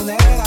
lonely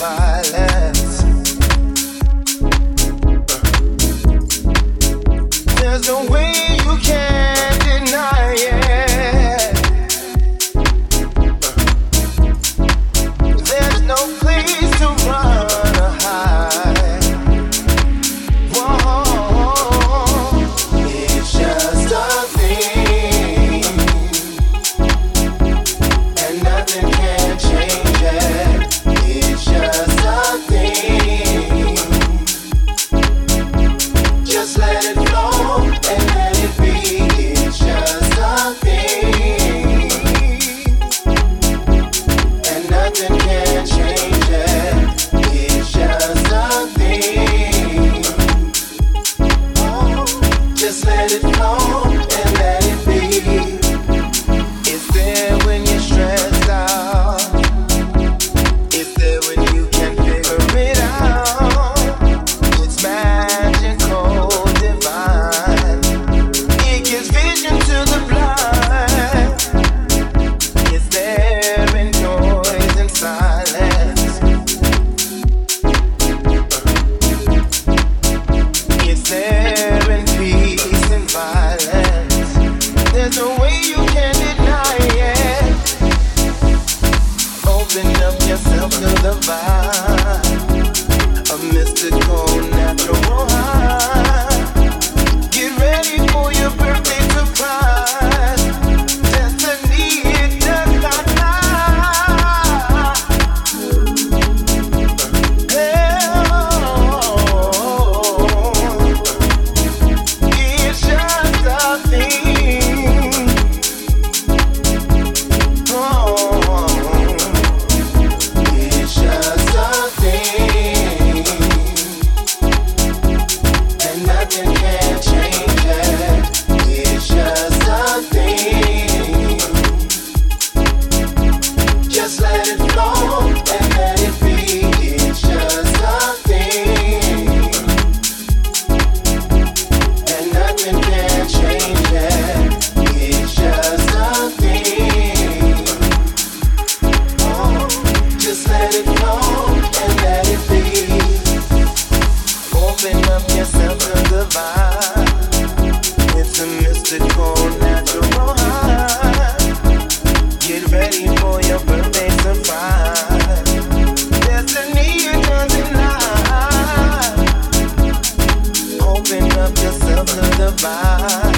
silence. fly.